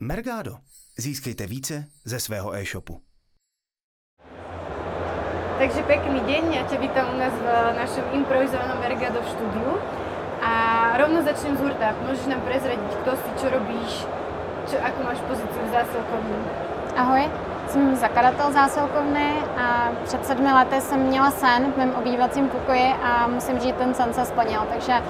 Mergado. Získejte více ze svého e-shopu. Takže pekný deň, ja ťa vítam u nás v našom improvizovanom Mergado v štúdiu. A rovno začnem z hurta. Môžeš nám prezradiť, kto si, čo robíš, čo, akú máš pozíciu v zásilkovni? Ahoj, jsem zakladatel zásilkovny a před sedmi lety jsem měla sen v mém obývacím pokoji a musím říct, ten sen se splnil. Takže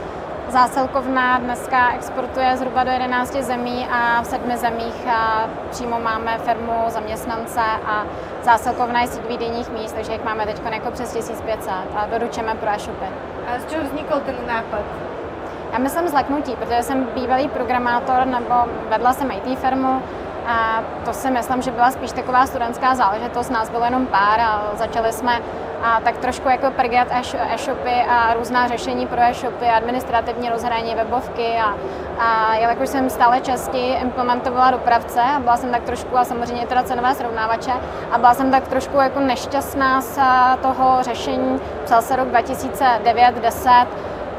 zásilkovna dneska exportuje zhruba do 11 zemí a v sedmi zemích a přímo máme firmu, zaměstnance a zásilkovna je síť výdejních míst, takže jich máme teď jako přes 1500 a doručujeme pro e-shopy. A z čeho vznikl ten nápad? Já myslím zleknutí, protože jsem bývalý programátor nebo vedla jsem IT firmu, a to si myslím, že byla spíš taková studentská záležitost, nás bylo jenom pár a začali jsme a tak trošku jako prgat e-shopy a různá řešení pro e-shopy, administrativní rozhraní, webovky a, a jelikož jsem stále častěji implementovala dopravce a byla jsem tak trošku, a samozřejmě teda cenové srovnávače, a byla jsem tak trošku jako nešťastná z toho řešení, psal se rok 2009-10,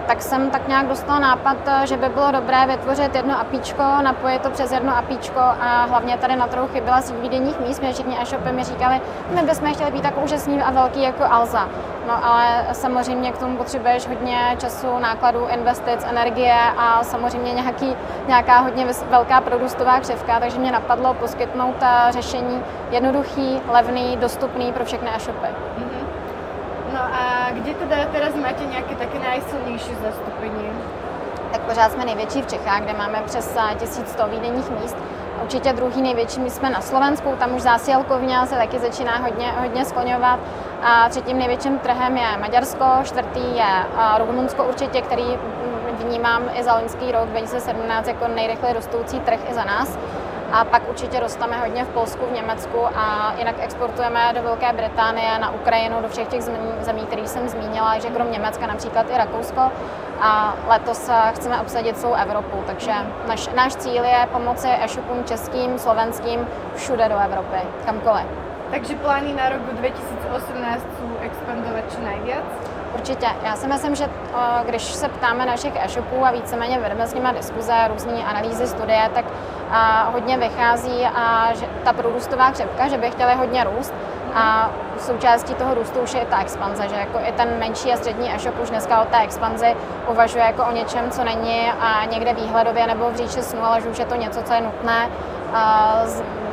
tak jsem tak nějak dostala nápad, že by bylo dobré vytvořit jedno apíčko, napojit to přes jedno apíčko a hlavně tady na trhu chyběla síť výdenních míst, mě všichni e-shopy mi říkali, my bychom chtěli být tak úžasný a velký jako Alza. No ale samozřejmě k tomu potřebuješ hodně času, nákladů, investic, energie a samozřejmě nějaký, nějaká hodně velká produktová křivka, takže mě napadlo poskytnout eh, řešení jednoduchý, levný, dostupný pro všechny e-shopy. No a kde teda teraz máte nějaké také nejsilnější zastupení? Tak pořád jsme největší v Čechách, kde máme přes 1100 výdenních míst. Určitě druhý největší my jsme na Slovensku, tam už zásilkovně se taky začíná hodně, hodně skloňovat. A třetím největším trhem je Maďarsko, čtvrtý je Rumunsko určitě, který vnímám i za loňský rok 2017 jako nejrychleji rostoucí trh i za nás. A pak určitě rosteme hodně v Polsku, v Německu a jinak exportujeme do Velké Británie, na Ukrajinu, do všech těch zemí, které jsem zmínila, že krom Německa například i Rakousko. A letos chceme obsadit celou Evropu, takže naš, náš cíl je pomoci e-shopům českým, slovenským všude do Evropy, kamkoliv. Takže plány na rok 2018 jsou expandovat čo nejvíc? Určitě. Já si myslím, že když se ptáme našich e-shopů a víceméně vedeme s nimi diskuze, různé analýzy, studie, tak hodně vychází a že ta prorůstová křepka, že by chtěli hodně růst. A součástí toho růstu už je ta expanze, že jako i ten menší a střední e-shop už dneska o té expanzi uvažuje jako o něčem, co není a někde výhledově nebo v říči snu, ale že už je to něco, co je nutné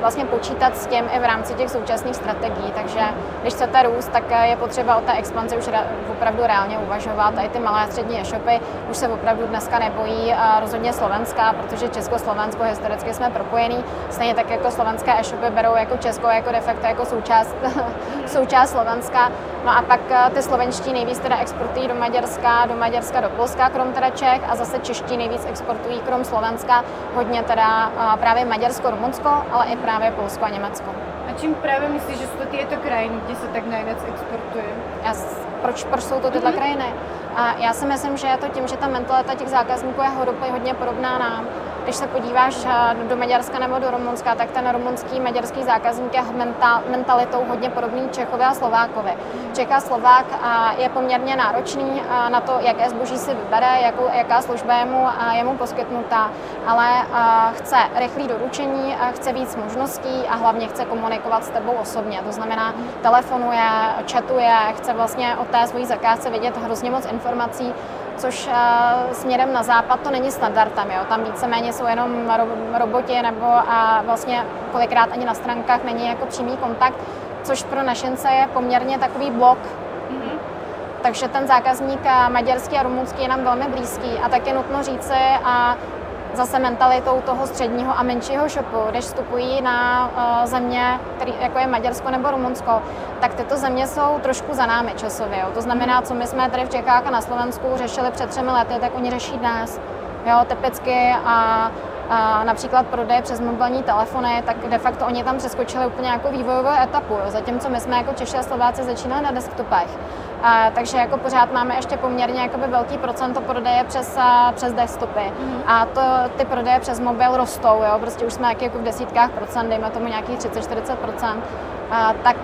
vlastně počítat s tím i v rámci těch současných strategií. Takže když chcete růst, tak je potřeba o té expanzi už opravdu reálně uvažovat. A i ty malé a střední e-shopy už se opravdu dneska nebojí rozhodně Slovenska, protože Česko-Slovensko historicky jsme propojení. Stejně tak jako slovenské e-shopy berou jako Česko jako de facto jako součást, součást Slovenska. No a pak ty slovenští nejvíc teda exportují do Maďarska, do Maďarska, do Polska, krom teda Čech a zase čeští nejvíc exportují krom Slovenska, hodně teda právě Maďarsko, Rumunsko, ale i právě právě Polsko a Německo. A čím právě myslíš, že jsou to tyto krajiny, kde se tak nejvíc exportuje? Já, proč, proč jsou to tyhle mm-hmm. krajiny? A já si myslím, že je to tím, že ta mentalita těch zákazníků je hodně podobná nám. Když se podíváš eh, do Maďarska nebo do Rumunska, tak ten rumunský, maďarský zákazník je mentalitou hodně podobný Čechovi a Slovákovi. Čech a Slovák je poměrně náročný eh, na to, jaké zboží si vybere, jaká služba je mu, je mu poskytnutá, ale eh, chce rychlé doručení, chce víc možností a hlavně chce komunikovat s tebou osobně. To znamená, telefonuje, chatuje, chce vlastně o té svojí zakázce vidět hrozně moc informací, což uh, směrem na západ to není standardem. Jo? Tam víceméně jsou jenom ro- roboti nebo a vlastně kolikrát ani na stránkách není jako přímý kontakt, což pro našence je poměrně takový blok. Mm-hmm. Takže ten zákazník eh, maďarský a rumunský je nám velmi blízký a tak je nutno říci a zase mentalitou toho středního a menšího shopu, když vstupují na uh, země, který, jako je Maďarsko nebo Rumunsko, tak tyto země jsou trošku za námi časově. Jo. To znamená, co my jsme tady v Čechách a na Slovensku řešili před třemi lety, tak oni řeší dnes. Jo, typicky a například prodej přes mobilní telefony, tak de facto oni tam přeskočili úplně jako vývojovou etapu, jo. zatímco my jsme jako Češi a Slováci začínali na desktopech A, takže jako pořád máme ještě poměrně jakoby velký procento prodeje přes, a, přes desktopy. Mm. A to, ty prodeje přes mobil rostou, jo? prostě už jsme jako v desítkách procent, dejme tomu nějakých 30-40 procent tak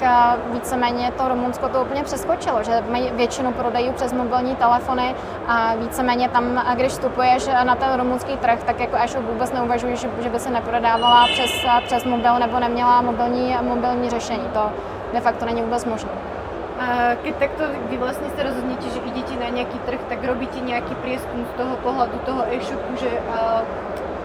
víceméně to Rumunsko to úplně přeskočilo, že mají většinu prodejů přes mobilní telefony a víceméně tam, když vstupuješ na ten rumunský trh, tak jako e-shop vůbec neuvažuji, že, by se neprodávala přes, přes mobil nebo neměla mobilní, mobilní řešení. To de facto není vůbec možné. A keď takto vy vlastne sa rozhodnete, že idete na nejaký trh, tak robíte nejaký prieskum z toho pohľadu toho e-shopu, že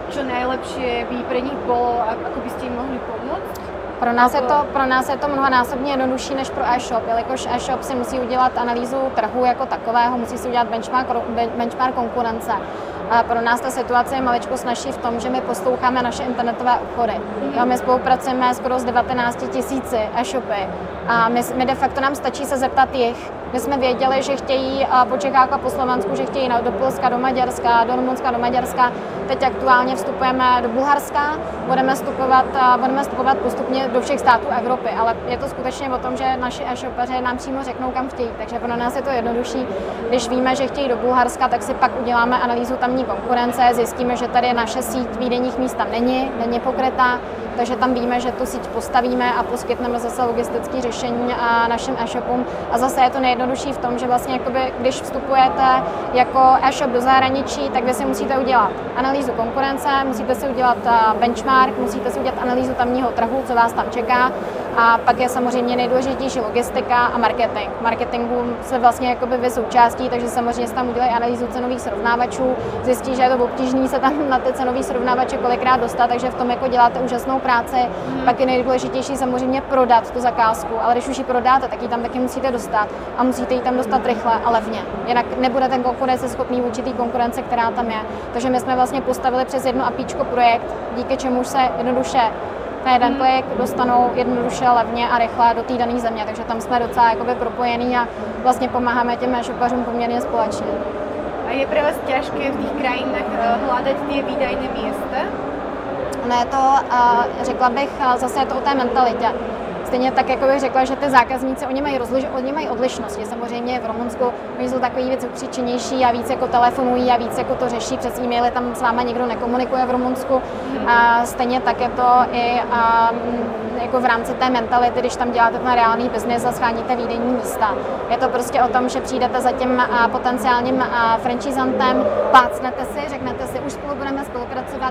čo najlepšie by pre nich bolo, ako by ste im mohli pomôcť? Pro nás, je to, pro nás je to mnohonásobně jednodušší než pro e-shop, jelikož e-shop si musí udělat analýzu trhu jako takového, musí si udělat benchmark, benchmark konkurence. A pro nás ta situace je maličko snažší v tom, že my posloucháme naše internetové obchody. Mm-hmm. My spolupracujeme skoro s 19 tisíci e-shopy a my, my de facto nám stačí se zeptat jich, my jsme věděli, že chtějí po Čechách a po Slovensku, že chtějí do Polska, do Maďarska, do Rumunska, do Maďarska. Teď aktuálně vstupujeme do Bulharska, budeme vstupovat, budeme vstupovat postupně do všech států Evropy, ale je to skutečně o tom, že naši e-shopeři nám přímo řeknou, kam chtějí. Takže pro nás je to jednodušší. Když víme, že chtějí do Bulharska, tak si pak uděláme analýzu tamní konkurence, zjistíme, že tady naše síť výdenních míst tam není, není pokrytá, takže tam víme, že tu síť postavíme a poskytneme zase logistické řešení a našim e-shopům. A zase je to nejjednodušší v tom, že vlastně jakoby, když vstupujete jako e-shop do zahraničí, tak vy si musíte udělat analýzu konkurence, musíte si udělat benchmark, musíte si udělat analýzu tamního trhu, co vás tam čeká a pak je samozřejmě nejdůležitější logistika a marketing. Marketingu se vlastně jakoby vy součástí, takže samozřejmě se tam udělají analýzu cenových srovnávačů, zjistí, že je to obtížné se tam na ty cenové srovnávače kolikrát dostat, takže v tom jako děláte úžasnou práci. Mm. Pak je nejdůležitější samozřejmě prodat tu zakázku, ale když už ji prodáte, tak ji tam taky musíte dostat a musíte ji tam dostat rychle a levně. Jinak nebude ten konkurenceschopný vůči té konkurence, která tam je. Takže my jsme vlastně postavili přes jedno APIčko projekt, díky čemu se jednoduše na jeden klik dostanou jednoduše, levně a rychle do té dané země. Takže tam jsme docela jakoby propojení a vlastně pomáháme těm e-shopařům poměrně společně. A je pro vás těžké v těch krajinách eh, hledat ty výdajné místa? Ne, to řekla bych, zase je to o té mentalitě. Stejně tak, jako bych řekla, že ty zákazníci, oni mají, rozliš, oni mají odlišnosti. Samozřejmě v Rumunsku oni jsou takový víc upříčenější a víc jako telefonují a víc jako to řeší přes e-maily, tam s váma nikdo nekomunikuje v Rumunsku. A stejně tak je to i a, jako v rámci té mentality, když tam děláte ten reálný biznis a scháníte výdenní místa. Je to prostě o tom, že přijdete za tím potenciálním franchisantem, plácnete si, řeknete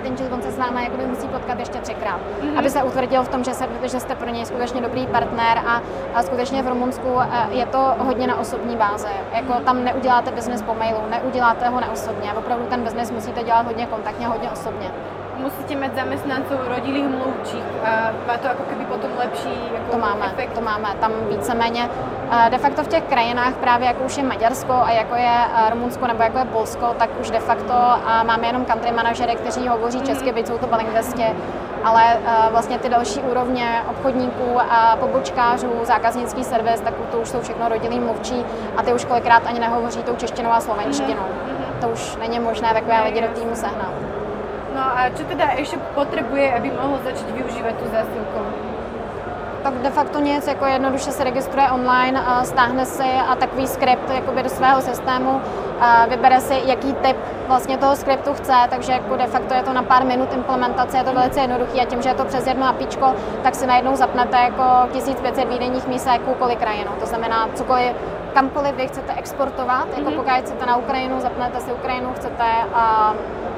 jenže on se s vámi jako musí potkat ještě třikrát, mm-hmm. aby se utvrdil v tom, že, se, že jste pro něj skutečně dobrý partner a, a skutečně v Rumunsku eh, je to hodně na osobní báze. Jako tam neuděláte biznis po mailu, neuděláte ho neosobně. Opravdu ten biznis musíte dělat hodně kontaktně, hodně osobně musíte mít zaměstnanců rodilých mluvčích a má to jako kdyby potom lepší jako to máme, efekt. To máme, tam víceméně eh, de facto v těch krajinách právě jako už je Maďarsko a jako je eh, Rumunsko nebo jako je Polsko, tak už de facto máme jenom country manažery, kteří hovoří mm-hmm. česky, byť jsou to balingvesti, ale eh, vlastně ty další úrovně obchodníků a pobočkářů, zákaznický servis, tak to už jsou všechno rodilí mluvčí a ty už kolikrát ani nehovoří tou češtinou a slovenštinou. Mm-hmm. To už není možné takové lidi do týmu sehnat. No a čo teda ještě potřebuje, aby mohl začít využívat tu zásilku? Tak de facto nic, jako jednoduše se registruje online, a stáhne si a takový skript jakoby do svého systému, a vybere si, jaký typ vlastně toho skriptu chce, takže jako de facto je to na pár minut implementace, je to velice jednoduché a tím, že je to přes jedno apíčko, tak si najednou zapnete jako 1500 výdenních míst jakoukoliv krajinu. To znamená, cokoliv kamkoliv vy chcete exportovat, jako mm-hmm. pokud chcete na Ukrajinu, zapnete si Ukrajinu, chcete uh,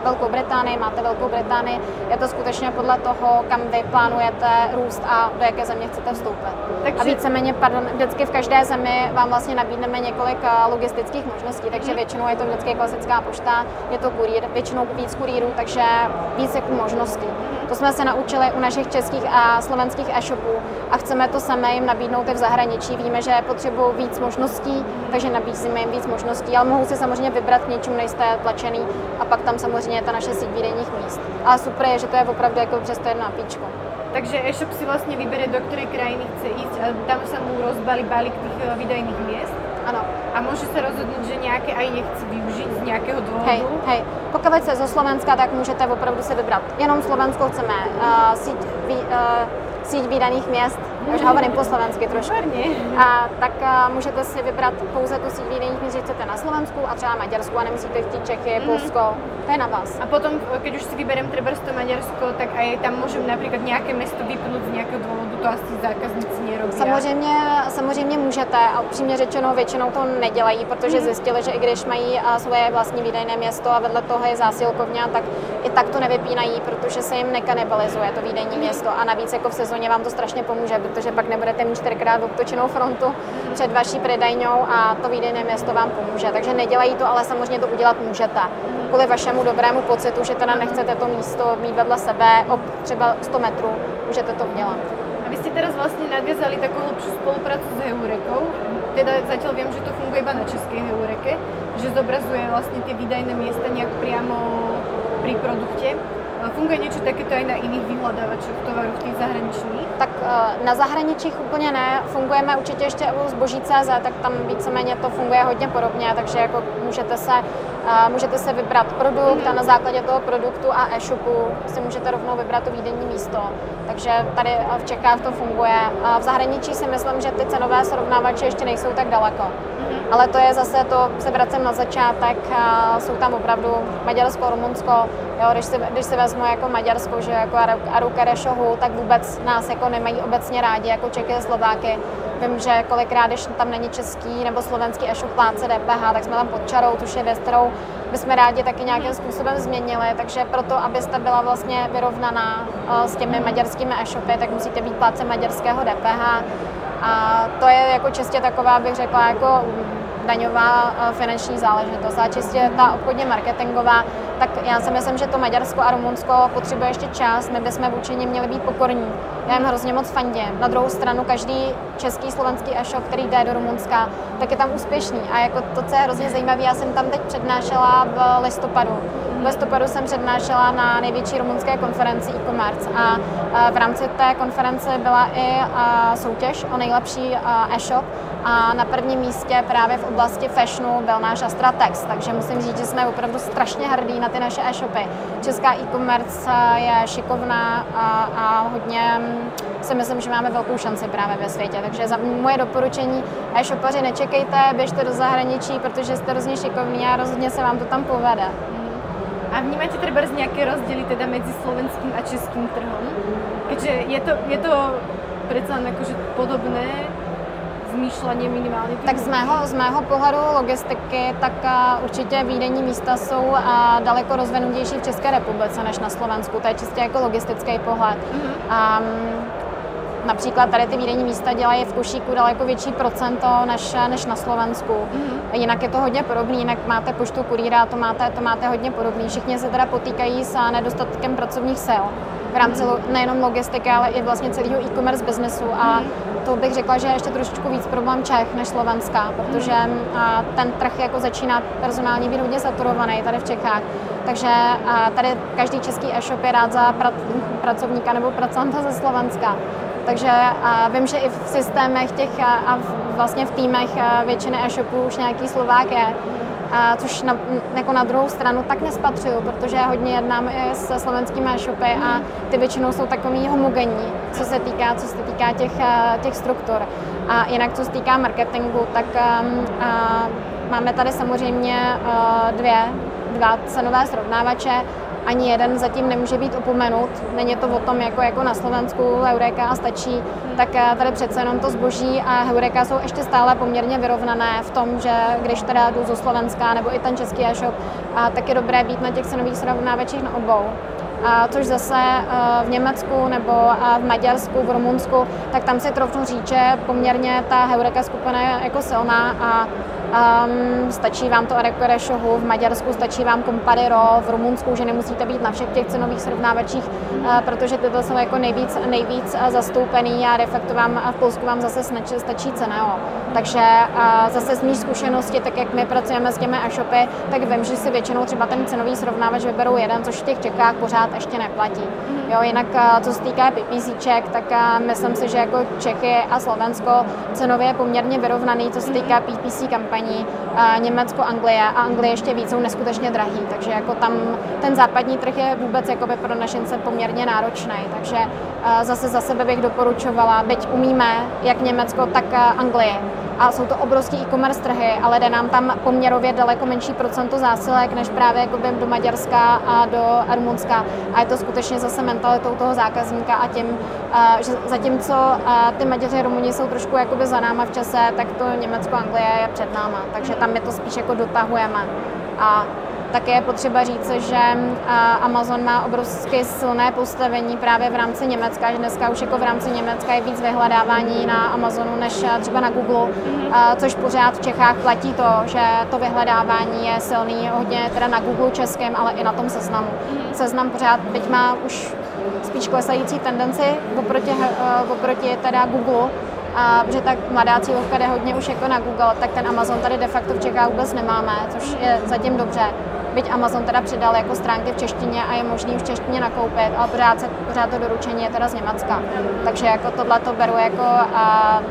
Velkou Británii, máte Velkou Británii, je to skutečně podle toho, kam vy plánujete růst a do jaké země chcete vstoupit. Takže... A víceméně, pardon, vždycky v každé zemi vám vlastně nabídneme několik logistických možností, takže mm-hmm. většinou je to vždycky klasická pošta, je to kurýr, většinou víc kurýrů, takže víc jako možností. To jsme se naučili u našich českých a slovenských e-shopů a chceme to samé jim nabídnout i v zahraničí. Víme, že potřebují víc možností, takže nabízíme jim víc možností, ale mohou si samozřejmě vybrat k něčemu, nejste tlačený a pak tam samozřejmě je ta naše síť výdenních míst. Ale super je, že to je opravdu jako přes to jedno apíčko. Takže e-shop si vlastně vybere, do které krajiny chce jít a tam se mu rozbalí balík těch eh, výdajných míst. Ano. A může se rozhodnout, že nějaké aj nechci využít z nějakého důvodu? Hej, hej. Pokud se zo Slovenska, tak můžete opravdu se vybrat. Jenom Slovensko chceme uh, síť, vý, uh, síť výdaných měst už hovorím po slovensky trošku. A, tak a, můžete si vybrat pouze tu míst, že chcete na Slovensku a třeba Maďarsku a nemusíte chtít Čechy, mm-hmm. Polsko, to je na vás. A potom, keď už si vyberiem treba to Maďarsko, tak aj tam môžem napríklad nejaké mesto vypnúť z nejakého dôvodu, to asi zákazníci nerobí. Samozřejmě, samozřejmě můžete a upřímně řečeno většinou to nedělají, protože mm-hmm. zjistili, že i když mají a, svoje vlastní výdejné město a vedle toho je zásilkovňa, tak i tak to nevypínají, protože se jim nekanibalizuje to výdejní mm-hmm. město a navíc jako v sezóně vám to strašně pomůže, protože pak nebudete mít čtyřikrát obtočenou frontu před vaší prodejňou a to výdejné město vám pomůže. Takže nedělají to, ale samozřejmě to udělat můžete. Kvůli vašemu dobrému pocitu, že teda nechcete to místo mít vedle sebe o třeba 100 metrů, můžete to udělat. A vy ste teraz vlastne nadviazali takú hlubšiu spoluprácu s Heurekou. Teda zatiaľ viem, že to funguje iba na českej Heureke, že zobrazuje vlastne tie výdajné miesta nejak priamo pri produkte. Funguje něco takéto i na jiných vyhledávačích tovarů v těch zahraničních? Tak eh, na zahraničích úplně ne. Fungujeme určitě ještě u zboží.cz, tak tam víceméně to funguje hodně podobně, takže jako můžete se, eh, můžete se vybrat produkt a na základě toho produktu a e-shopu si můžete rovnou vybrat to výdenní místo. Takže tady v Čechách to funguje. V zahraničí si myslím, že ty cenové srovnávače ještě nejsou tak daleko. Ale to je zase to, se vracím na začátek, jsou tam opravdu Maďarsko, Rumunsko, jo, když, si, když si vezmu jako Maďarsko, že jako Aru Kerešohu, tak vůbec nás jako nemají obecně rádi, jako Čechy a Slováky. Vím, že kolikrát, když tam není český nebo slovenský e-shop plátce DPH, tak jsme tam pod čarou, tuž je věc, kterou bychom rádi taky nějakým způsobem změnili, takže proto, abyste byla vlastně vyrovnaná s těmi maďarskými e-shopy, tak musíte být plátce maďarského DPH. A to je jako čistě taková, bych řekla, jako daňová finanční záležitost a čistě ta obchodně marketingová, tak já si myslím, že to Maďarsko a Rumunsko potřebuje ještě čas, my bychom vůči nim měli být pokorní. Já jim hrozně moc fandím. Na druhou stranu každý český, slovenský e-shop, který jde do Rumunska, tak je tam úspěšný. A jako to, co je hrozně zajímavé, já jsem tam teď přednášela v listopadu. V listopadu jsem přednášela na největší rumunské konferenci e-commerce a v rámci té konference byla i soutěž o nejlepší e-shop a na prvním místě právě v oblasti fashionu byl náš Astratex, takže musím říct, že jsme opravdu strašně hrdí na ty naše e-shopy. Česká e-commerce je šikovná a, a hodně si myslím, že máme velkou šanci právě ve světě. Takže za moje doporučení e-shopaři nečekejte, běžte do zahraničí, protože jste hrozně šikovní a rozhodně se vám to tam povede. A vnímáte třeba nějaké rozdíly teda mezi slovenským a českým trhom? Keďže je to, je to přece jakože podobné, zmýšlení minimálně? Tak z mého, z mého pohledu logistiky, tak určitě výdenní místa jsou uh, daleko rozvinutější v České republice než na Slovensku. To je čistě jako logistický pohled. Mm-hmm. Um, Například tady ty výdenní místa dělají v Košíku daleko větší procento než, než na Slovensku. Mm-hmm. Jinak je to hodně podobný, jinak máte poštu kurýra, to máte, to máte hodně podobný. Všichni se teda potýkají s nedostatkem pracovních sil v rámci nejenom logistiky, ale i vlastně celého e-commerce biznesu a to bych řekla, že je ještě trošičku víc problém Čech než Slovenska, protože ten trh jako začíná personálně být hodně saturovaný tady v Čechách. Takže tady každý český e-shop je rád za pra, pracovníka nebo pracanta ze Slovenska. Takže a vím, že i v systémech těch a, a vlastně v týmech většiny e-shopů už nějaký Slovák je a což na, jako na druhou stranu tak nespatřuju, protože hodně jednám i se slovenskými e-shopy a ty většinou jsou takový homogenní, co se týká, co se týká těch, těch struktur. A jinak, co se týká marketingu, tak um, uh, máme tady samozřejmě uh, dvě, dva cenové srovnávače ani jeden zatím nemůže být opomenut. Není to o tom, jako, jako na Slovensku Heureka stačí, tak eh, tady přece jenom to zboží a Heureka jsou ještě stále poměrně vyrovnané v tom, že když teda jdu zo Slovenska nebo i ten český e-shop, a tak je dobré být na těch cenových srovnávačích na obou. A což zase eh, v Německu nebo v Maďarsku, v Rumunsku, tak tam si trochu říct, že poměrně ta Heureka skupina je jako silná a Um, stačí vám to Areko Rešohu, v Maďarsku stačí vám Compadero, v Rumunsku, že nemusíte být na všech těch cenových srovnávačích, uh, protože tyto jsou jako nejvíc, nejvíc uh, zastoupený a de facto vám a v Polsku vám zase stačí, stačí cena. Jo. Takže uh, zase z mých zkušenosti, tak jak my pracujeme s těmi e-shopy, tak vím, že si většinou třeba ten cenový srovnávač vyberou jeden, což v těch Čechách pořád ještě neplatí. Mm-hmm. Jo, jinak co se týká PPCček, tak myslím si, že jako Čechy a Slovensko cenově je poměrně vyrovnaný, co se týká PPC kampaní zastoupení uh, Německo, Anglie a Anglie ještě víc jsou neskutečně drahý, takže jako tam ten západní trh je vůbec jakoby pro našince poměrně náročný, takže zase za sebe bych doporučovala, byť umíme jak Německo, tak Anglie, a jsou to obrovský e-commerce trhy, ale jde nám tam poměrově daleko menší procento zásilek než právě jako do Maďarska a do Rumunska. A je to skutečně zase mentalitou toho zákazníka a tím, že zatímco ty Maďaři a Rumuni jsou trošku jakoby za náma v čase, tak to Německo, Anglie je před náma. Takže tam my to spíš jako dotahujeme. A také je potřeba říct, že Amazon má obrovské silné postavení právě v rámci Německa, že dneska už jako v rámci Německa je víc vyhledávání na Amazonu než třeba na Google, což pořád v Čechách platí to, že to vyhledávání je silný hodně teda na Google českém, ale i na tom seznamu. Seznam pořád, byť má už spíš klesající tendenci oproti, oproti teda Google, a protože tak mladá cílovka jde hodně už jako na Google, tak ten Amazon tady de facto v Čechách vůbec nemáme, což je zatím dobře byť Amazon teda přidal jako stránky v češtině a je možný v češtině nakoupit, ale pořád, se, pořád to doručení je teda z Německa. Takže jako tohle to beru jako a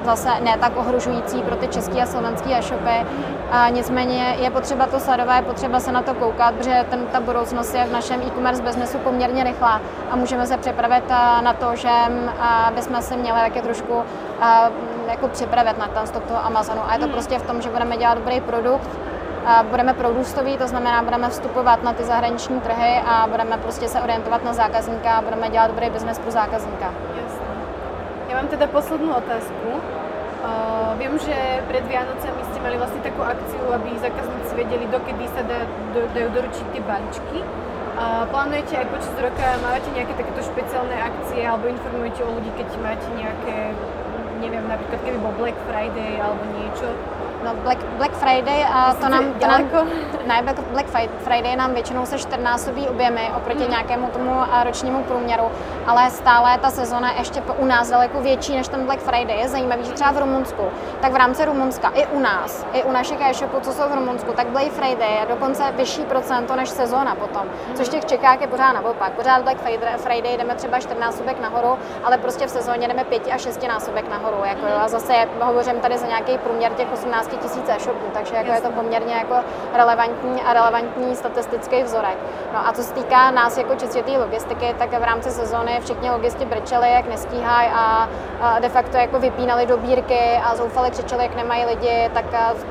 zase ne tak ohrožující pro ty české a slovenské e-shopy. A nicméně je potřeba to sledovat, je potřeba se na to koukat, protože ten, ta budoucnost je v našem e-commerce biznesu poměrně rychlá a můžeme se připravit na to, že bychom se měli taky trošku jako připravit na ten stop toho Amazonu. A je to hmm. prostě v tom, že budeme dělat dobrý produkt, budeme prorůstoví, to znamená, budeme vstupovat na ty zahraniční trhy a budeme prostě se orientovat na zákazníka a budeme dělat dobrý biznes pro zákazníka. Jasne. Já mám teda poslední otázku. Uh, vím, že před Vianocami jste měli vlastně takovou akci, aby zákazníci věděli, dokedy se dají do, dajú doručiť ty balíčky. Plánujete aj počas roka, máte nějaké takéto špeciálne akcie alebo informujete o ľudí, keď máte nějaké, nevím, například keby bol Black Friday alebo niečo, No Black, Black Friday a to nám, to nám, ne, Black Friday nám většinou se 14 objemy oproti hmm. nějakému tomu ročnímu průměru, ale stále ta sezona ještě u nás daleko větší než ten Black Friday. Je zajímavý, že třeba v Rumunsku, tak v rámci Rumunska i u nás, i u našich e-shopů, co jsou v Rumunsku, tak Black Friday je dokonce vyšší procento než sezóna potom, hmm. což těch Čechách je pořád naopak. Pořád Black Friday jdeme třeba 14 nahoru, ale prostě v sezóně jdeme 5 a 6 násobek nahoru. Jako, a zase hovořím tady za nějaký průměr těch 18 tisíc e-shopů, takže jako je to poměrně jako relevantní a relevantní statistický vzorek. No a co se týká nás jako čistě logistiky, tak v rámci sezóny všichni logisti brčeli, jak nestíhají a, a de facto jako vypínali dobírky a zoufali křičeli, jak nemají lidi, tak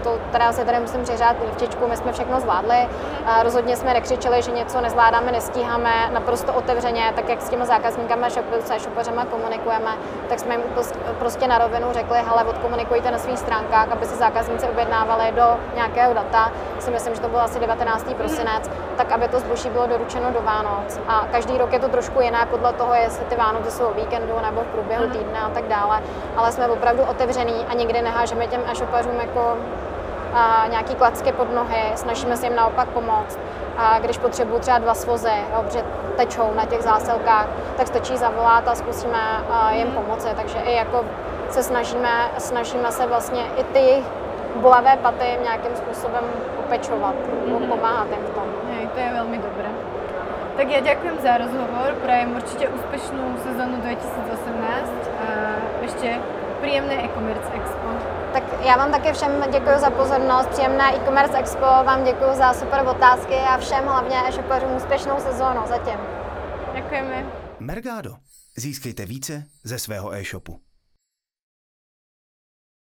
to teda se tady musím přeřát lívčičku, my jsme všechno zvládli. A rozhodně jsme nekřičeli, že něco nezvládáme, nestíháme, naprosto otevřeně, tak jak s těmi zákazníkami se šopeřema komunikujeme, tak jsme jim prostě na rovinu řekli, hele, odkomunikujte na svých stránkách, aby si zákazníci objednávali do nějakého data, si myslím, že to bylo asi 19. prosinec, tak aby to zboží bylo doručeno do Vánoc. A každý rok je to trošku jiné podle toho, jestli ty Vánoce jsou o víkendu nebo v průběhu týdne a tak dále. Ale jsme opravdu otevřený a nikdy nehážeme těm e-shopařům jako a nějaký klacky pod nohy, snažíme se jim naopak pomoct. A když potřebují třeba dva svozy, jo, protože tečou na těch zásilkách, tak stačí zavolat a zkusíme jim mhm. pomoci. Takže i jako se snažíme, snažíme se vlastně i ty bolavé paty nějakým způsobem upečovat, mm-hmm. pomáhat jim v tom. Hej, to je velmi dobré. Tak já děkuji za rozhovor, prajem určitě úspěšnou sezónu 2018 a ještě příjemné e-commerce expo. Tak já vám také všem děkuji za pozornost, příjemné e-commerce expo, vám děkuji za super otázky a všem hlavně e-shopařům úspěšnou sezónu zatím. Děkujeme. Mergado. Získejte více ze svého e-shopu.